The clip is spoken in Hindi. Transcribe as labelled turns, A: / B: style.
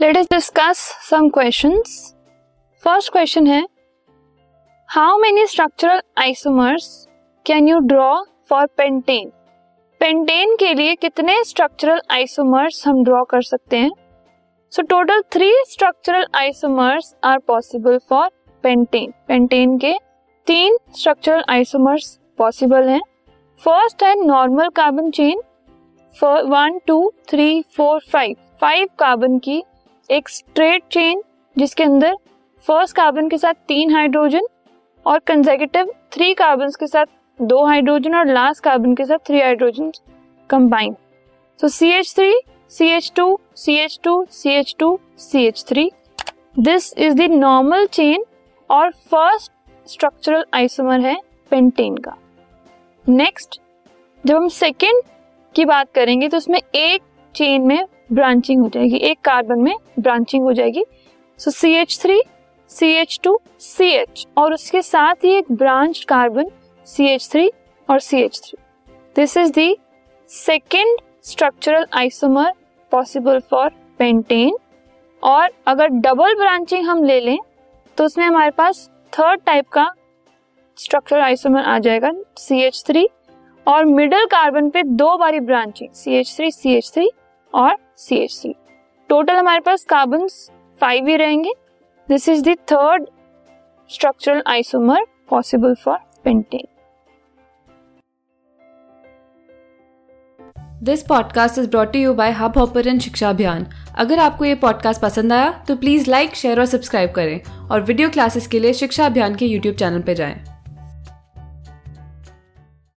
A: Let us discuss some questions first question है how many structural isomers can you draw for pentane pentane के लिए कितने स्ट्रक्चरल आइसोमर्स हम ड्रॉ कर सकते हैं? So total three structural isomers are possible for pentane pentane के तीन स्ट्रक्चरल आइसोमर्स पॉसिबल हैं. फ़र्स्ट है normal carbon chain one two three four five five carbon की एक स्ट्रेट चेन जिसके अंदर फ़र्स्ट कार्बन के साथ तीन हाइड्रोजन और कंजेकेटिव थ्री कार्बन के साथ दो हाइड्रोजन और लास्ट कार्बन के साथ three hydrogen combine so C H three C H two C H two C H two C H three this is the normal chain और फ़र्स्ट स्ट्रक्चरल आइसोमर है पेंटेन का. नेक्स्ट जब हम सेकेंड की बात करेंगे तो उसमें एक चेन में ब्रांचिंग हो जाएगी। एक कार्बन में ब्रांचिंग हो जाएगी। So C H three C H two C H और उसके साथ ही एक branch carbon C H three और C H three this is the second structural isomer possible for pentane और अगर डबल ब्रांचिंग हम ले लें तो उसमें हमारे पास थर्ड टाइप का स्ट्रक्चरल आइसोमर आ जाएगा सी एच थ्री और मिडल कार्बन पे दो बारी branching C H three C H three और सी एच सी टोटल हमारे पास कार्बन फाइव ही रहेंगे. This is third structural isomer possible for pentane
B: this podcast is brought you by Hubhopper शिक्षा अभियान अगर आपको ये पॉडकास्ट पसंद आया तो प्लीज़ लाइक शेयर और सब्सक्राइब करें और वीडियो क्लासेस के लिए शिक्षा अभियान के यूट्यूब चैनल पर जाएँ।